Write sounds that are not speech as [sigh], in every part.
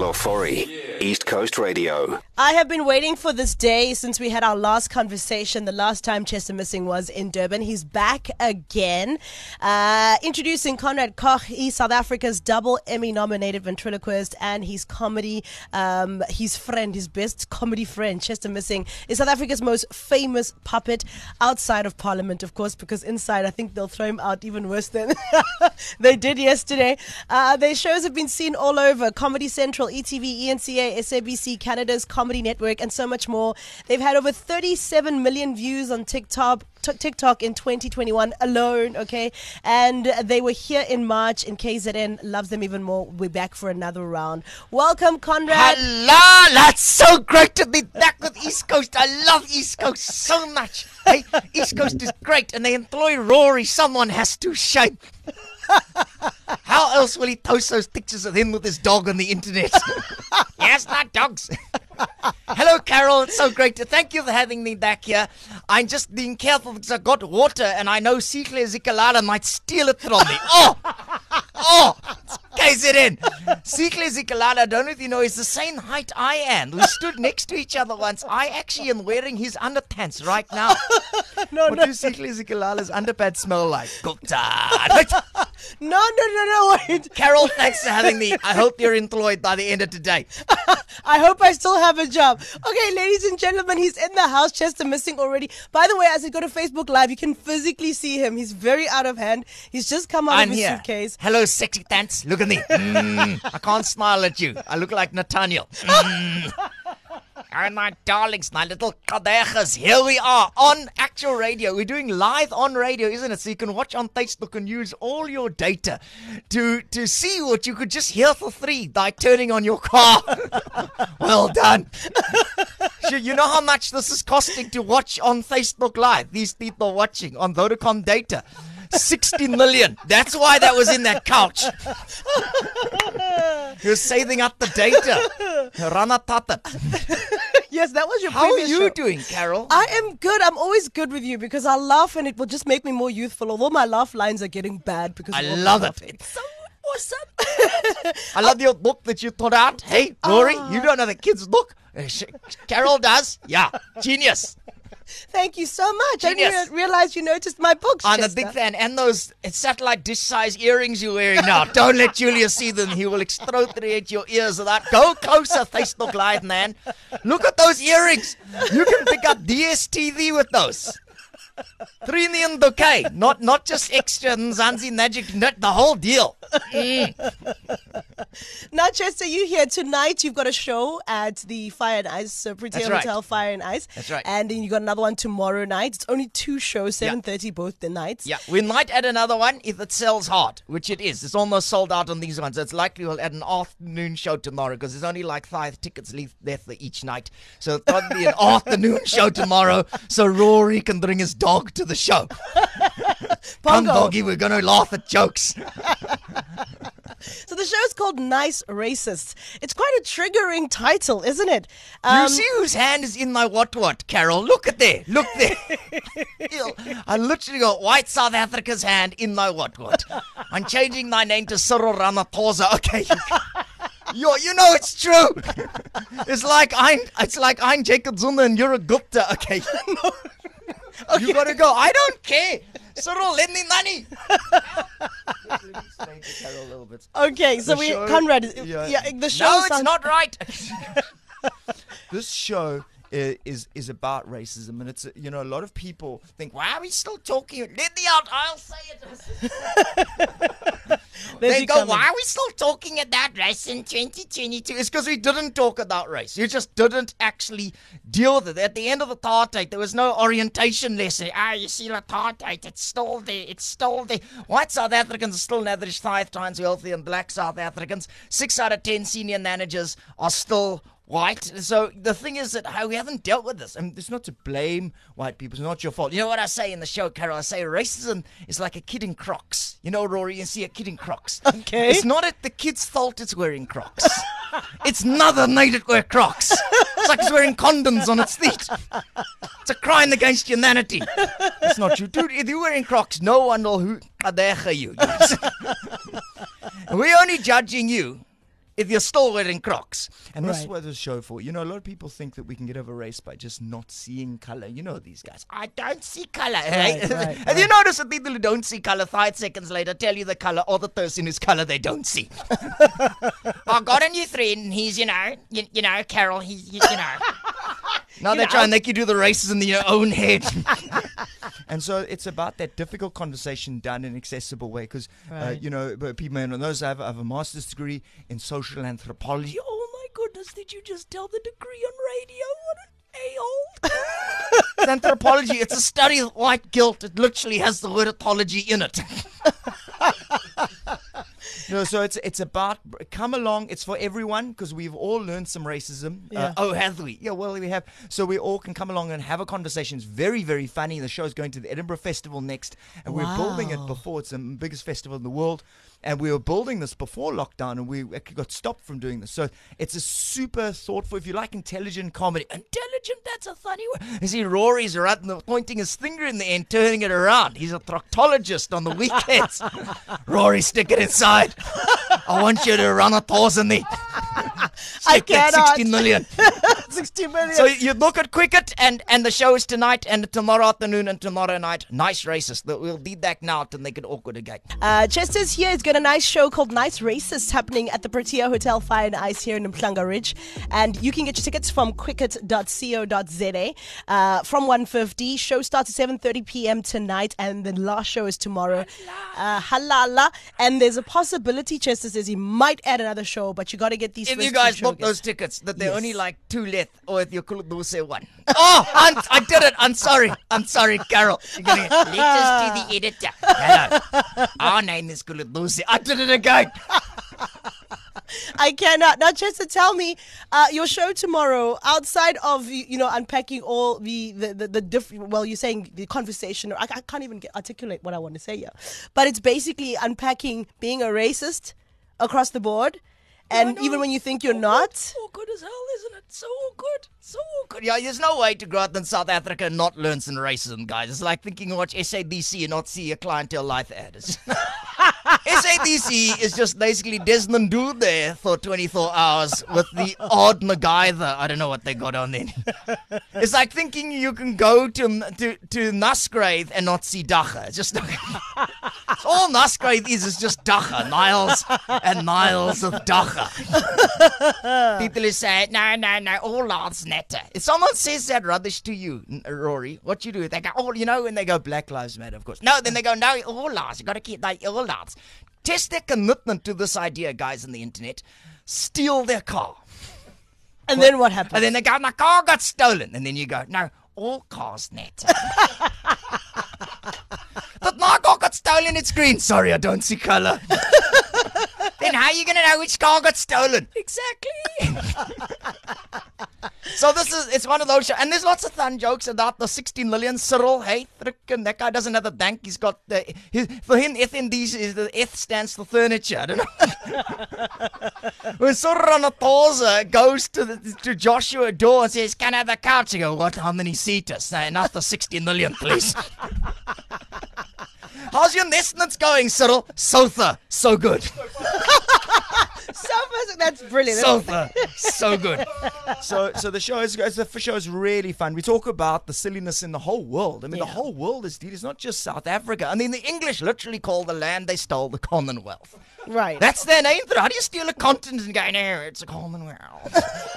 Carol Ofori, East Coast Radio. I have been waiting for this day since we had our last conversation. The last time Chester Missing was in Durban. He's back again. Uh, introducing Conrad Koch. He's South Africa's double Emmy nominated ventriloquist and his comedy, um, his friend, his best comedy friend, Chester Missing, is South Africa's most famous puppet outside of Parliament, of course, because inside I think they'll throw him out even worse than [laughs] they did yesterday. Uh, their shows have been seen all over Comedy Central, ETV, ENCA, SABC, Canada's Comedy Network, and so much more. They've had over 37 million views on TikTok. TikTok in 2021 alone, okay? And they were here in March in KZN. Loves them even more. We're back for another round. Welcome, Conrad. Hello, that's so great to be back with East Coast. I love East Coast so much. Hey, East Coast is great, and they employ Rory. Someone has to shame. How else will he post those pictures of him with his dog on the internet? [laughs] yes, not dogs. Hello, Carol. It's so great to thank you for having me back here. I'm just being careful because I've got water and I know Sihle Zikalala might steal it from me. Oh! Oh! KZN. Sihle Zikalala, I don't know if you know, is the same height I am. We stood next to each other once. I actually am wearing his underpants right now. [laughs] no, What no, do Sihle Zikalala's underpants smell like? Gupta. [laughs] no, no, no, no, wait. [laughs] Carol, thanks for having me. I hope you're employed by the end of today. [laughs] I hope I still have a job. Okay, ladies and gentlemen, he's in the house. Chester missing already. By the way, as I go to Facebook Live, you can physically see him. He's very out of hand. He's just come out I'm of his here. suitcase. Hello, sexy pants. Look at me. Mm, I can't smile at you. I look like Nathaniel. Mm. [laughs] And my darlings, my little kadejas, here we are on actual radio. We're doing live on radio, isn't it? So you can watch on Facebook and use all your data to to see what you could just hear for free by turning on your car. [laughs] well done. [laughs] You know how much this is costing to watch on Facebook Live? These people watching on Vodacom data. 60 million. That's why that was in that couch. [laughs] You're saving up the data. Rana Tatat. Yes, that was your How are you show. doing, Carol? I am good. I'm always good with you because I laugh and it will just make me more youthful. Although my laugh lines are getting bad because I the love it. It's so awesome. [laughs] I love your book that you put out. Hey, Rory, you don't know the kids' book. Uh, Carol does. Yeah, genius. [laughs] Thank you so much. I Genius. didn't realize you noticed my books. I'm a big fan. And those satellite dish size earrings you're wearing now. [laughs] Don't let Julius see them. He will extrapolate your ears with that. Go closer, Facebook Live, man. Look at those earrings. You can pick up DSTV with those. Premium bouquet, not not just extra Mzansi Magic, not the whole deal. Mm. Now, Chester, you here tonight? You've got a show at the Fire and Ice, so Pretty right. Hotel Fire and Ice. That's right. And then you got another one tomorrow night. It's only two shows, seven thirty both the nights. Yeah, we might add another one if it sells hard, which it is. It's almost sold out on these ones. It's likely we'll add an afternoon show tomorrow because there's only like five tickets left each night. So it'll be an [laughs] afternoon show tomorrow so Rory can bring his dog to the show. [laughs] Come, doggy, we're going to laugh at jokes. So the show's called Nice Racists. It's quite a triggering title, isn't it? Um, you see whose hand is in my what what, Carol? Look at there. Look there. [laughs] I literally got white South Africa's hand in my what what. I'm changing my name to Cyril Ramaphosa. [laughs] Okay. Yo, you know it's true. It's like I'm it's like I'm Jacob Zuma and you're a Gupta. Okay. [laughs] You gotta go. I don't care. Cyril, lend me money. Let me explain to Carol a little bit. Okay, so The we show- Conrad. is- yeah. Yeah, the show. No, it's not [laughs] right. [laughs] this show is is about racism, and it's you know a lot of people think, Why are we still talking? Let me out. I'll say it. There's They go, coming. why are we still talking about race in 2022? It's because we didn't talk about race. You just didn't actually deal with it. At the end of the apartheid, there was no orientation lesson. Ah, you see, the apartheid, it's still there. It's still there. White South Africans are still on average five times wealthier than black South Africans. Six out of ten senior managers are still white. So the thing is that how we haven't dealt with this. And it's not to blame white people. It's not your fault. You know what I say in the show, Carol? I say racism is like a kid in Crocs. You know, Rory, you see a kid in Crocs. [laughs] Okay. It's not at the kid's fault it's wearing Crocs. [laughs] it's mother made it wear Crocs. It's like it's wearing condoms on its feet. It's a crime against humanity. It's not you. Dude, if you're wearing Crocs, no one will who you. [laughs] We're only judging you if you're still wearing Crocs. And this is what the show for. You know, a lot of people think that we can get over race by just not seeing color. You know these guys. I don't see color. Hey? Right, [laughs] right, and you notice that people who don't see color five seconds later tell you the color or the person whose color they don't see. [laughs] I've got a new friend. And he's, you know, you, you know, Carol. He's, you, you know. [laughs] now they try and make you do the races in your own head. And so it's about that difficult conversation done in an accessible way because, uh, you know, people may not know, so I have, I have a master's degree in social anthropology. Oh my goodness, did you just tell the degree on radio? What an a-hole. It's anthropology. It's a study of white guilt. It literally has the word ethology in it. [laughs] no, so it's it's about come along. It's for everyone because we've all learned some racism. Yeah. Uh, oh, have we? Yeah, well, we have. So we all can come along and have a conversation. It's very, very funny. The show's going to the Edinburgh Festival next, and we're building it before. It's the biggest festival in the world. And we were building this before lockdown, and we got stopped from doing this. So it's a super thoughtful. If you like intelligent comedy, intelligent. That's a funny word. You see, Rory's right, pointing his finger in the end, turning it around. He's a proctologist on the weekends. [laughs] Rory, stick it inside. I want you to run a there. I cannot. 16 million. [laughs] 60 million. So you look at Quicket, and, and the show is tonight, and tomorrow afternoon, and tomorrow night. Nice races. That We'll be back now to make it awkward again. Uh, Chester's here. He's got a nice show called Nice Racists happening at the Protea Hotel Fire and Ice here in Umhlanga Ridge. And you can get your tickets from quicket.co.za uh, from 1.50. Show starts at 7.30 p.m. tonight and the last show is tomorrow. Uh, halala. And there's a possibility, Chester says, he might add another show, but you got to get these If you guys book those tickets, that they're Yes. only like two left, or if you could do say one. Oh, I'm, I did it. I'm sorry. I'm sorry, Carol. You're gonna, [laughs] Let us to the editor. Hello. Our name is Kuludusi. I did it again. I cannot. Now, Chester, tell me uh, your show tomorrow. Outside of you you know unpacking all the the the, the different. Well, you're saying the conversation. I, I can't even get, articulate what I want to say here, but it's basically unpacking being a racist across the board, and even when you think you're oh, not. Oh, awkward as hell, isn't it? So awkward. So awkward. Yeah, there's no way to go out in South Africa and not learn some racism, guys. It's like thinking watch SABC and not see a clientele life ad. It's- [laughs] SABC is just basically Desmond Doe there for 24 hours with the odd MacGyver. I don't know what they got on then. [laughs] It's like thinking you can go to to to Musgrave and not see Dacha. It's just all Musgrave is is just Dacha, Niles and Niles of Dacha. People who say, no, no, no, all lives matter. If someone says that rubbish to you, Rory, what you do? They go, oh, you know, when they go, Black Lives Matter, of course. No, then they go, no, all lives. You got to keep like all lives. Test their commitment to this idea, guys, on the internet. Steal their car. And then what happens? And then they go, my car got stolen. And then you go, no, all cars matter. [laughs] but my car got stolen, it's green. Sorry, I don't see color. [laughs] then how are you going to know which car got stolen? Exactly. [laughs] so this is, it's one of those shows. And there's lots of fun jokes about the 16 million. Cyril, hey, frickin', that guy doesn't have a bank. He's got the, his, for him, FNB is the F stands for furniture. I don't know. [laughs] when Cyril Ramaphosa goes to the, to Joshua Doore and says, "Can I have a couch?" You go, "What? How many seaters?" No, not the 60 million, please. How's your investments going, Cyril? Sofa, so good. [laughs] so that's brilliant. Sofa, so good. [laughs] so so the show is it's- the show is really fun. We talk about the silliness in the whole world. I mean, the whole world is deed. It's not just South Africa. I mean, the English literally call the land they stole the Commonwealth. right. That's their name for it. How do you steal a continent and go, no, it's a Commonwealth? [laughs]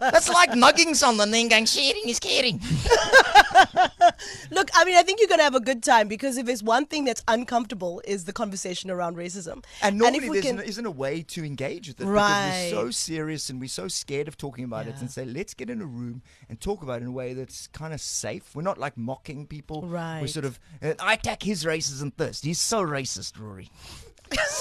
That's like mugging someone and then going, sharing is caring. [laughs] Look, I mean, I think you're going to have a good time because if there's one thing that's uncomfortable is the conversation around racism. And normally if we there's can, isn't a way to engage with it Right. because we're so serious and we're so scared of talking about it and say let's get in a room and talk about it in a way that's kind of safe. We're not like mocking people. Right. We're sort of Uh, I attack his racism first. He's so racist, Rory.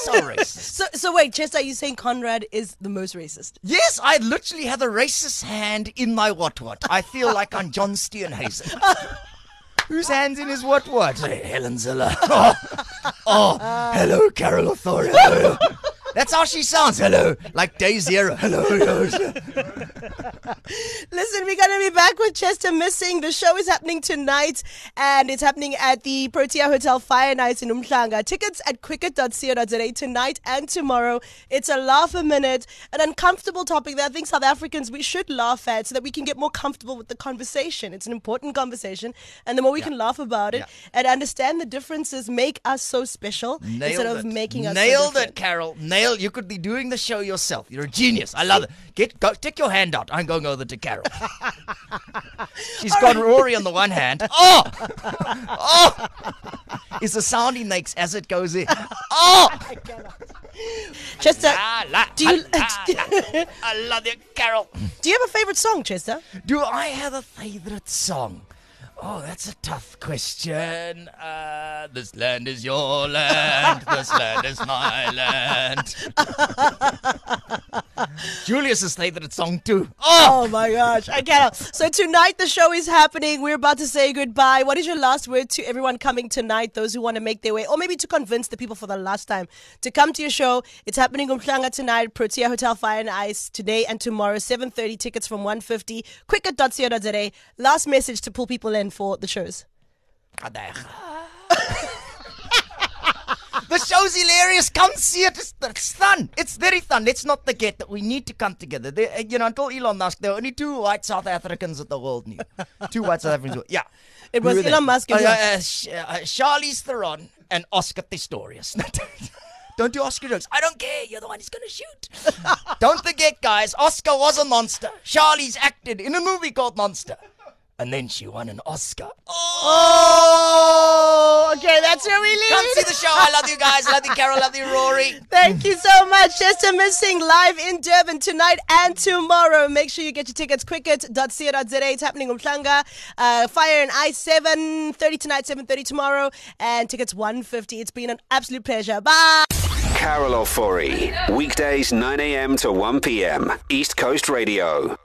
So [laughs] racist. so, so wait, Chester, are you saying Conrad is the most racist? Yes, I literally have a racist hand in my what what. I feel like I'm John Steenhuisen. [laughs] Whose hands in his what what? Helen Zille. Oh, oh hello, Carol Authority. [laughs] That's how she sounds. Hello, like day zero. Hello. hello. [laughs] Listen, we're going to be back with Chester Missing. The show is happening tonight and it's happening at the Protea Hotel Fire and Ice in Umhlanga. Tickets at quicket.co.za tonight and tomorrow. It's a laugh a minute, an uncomfortable topic that I think South Africans we should laugh at so that we can get more comfortable with the conversation. It's an important conversation and the more we can laugh about it Yeah. and understand the differences make us so special instead of it. making us Nailed different. it, Carol. Nailed. You could be doing the show yourself. You're a genius. I love it. Get go. Stick your hand out. I'm going over to Carol. [laughs] She's got Rory on the one hand. [laughs] Oh, oh, is the sound he makes as it goes in. Oh, [laughs] Chester, do you. I love you, Carol. do you have a favorite song, Chester? Do I have a favorite song? Oh, that's a tough question. Uh, this land is your land. This land is my land. [laughs] Julius's favorite song too. Oh, Oh my gosh, I cannot. So tonight the show is happening. We're about to say goodbye. What is your last word to everyone coming tonight? Those who want to make their way, or maybe to convince the people for the last time to come to your show. It's happening on Umhlanga tonight, Protea Hotel Fire and Ice today and tomorrow. Seven thirty tickets from one fifty. Quicket .co.za. Last message to pull people in for the shows. The show's hilarious. Come see it. It's, it's fun. It's very fun. Let's not forget that we need to come together. Uh, you know, until Elon Musk, there were only two white South Africans that the world knew. [laughs] two white South Africans. Yeah. It was? Elon Musk and who uh, uh, Sh- uh, Charlize Theron and Oscar Pistorius. [laughs] Don't do Oscar jokes. I don't care. You're the one who's going to shoot. [laughs] don't forget, guys. Oscar was a monster. Charlize acted in a movie called Monster. And then she won an Oscar. Oh, okay, that's where we leave. Come see the show. I love you guys. I love you, Carol. I love you, Rory. Thank you so much. Chester Missing live in Durban tonight and tomorrow. Make sure you get your tickets quicket.co.za. It's happening on Planga. Uh, Fire and Ice 7.30 tonight, 7.30 tomorrow. And tickets 150. It's been an absolute pleasure. Bye. Carol Ofori. Weekdays 9 a.m. to 1 p.m. East Coast Radio.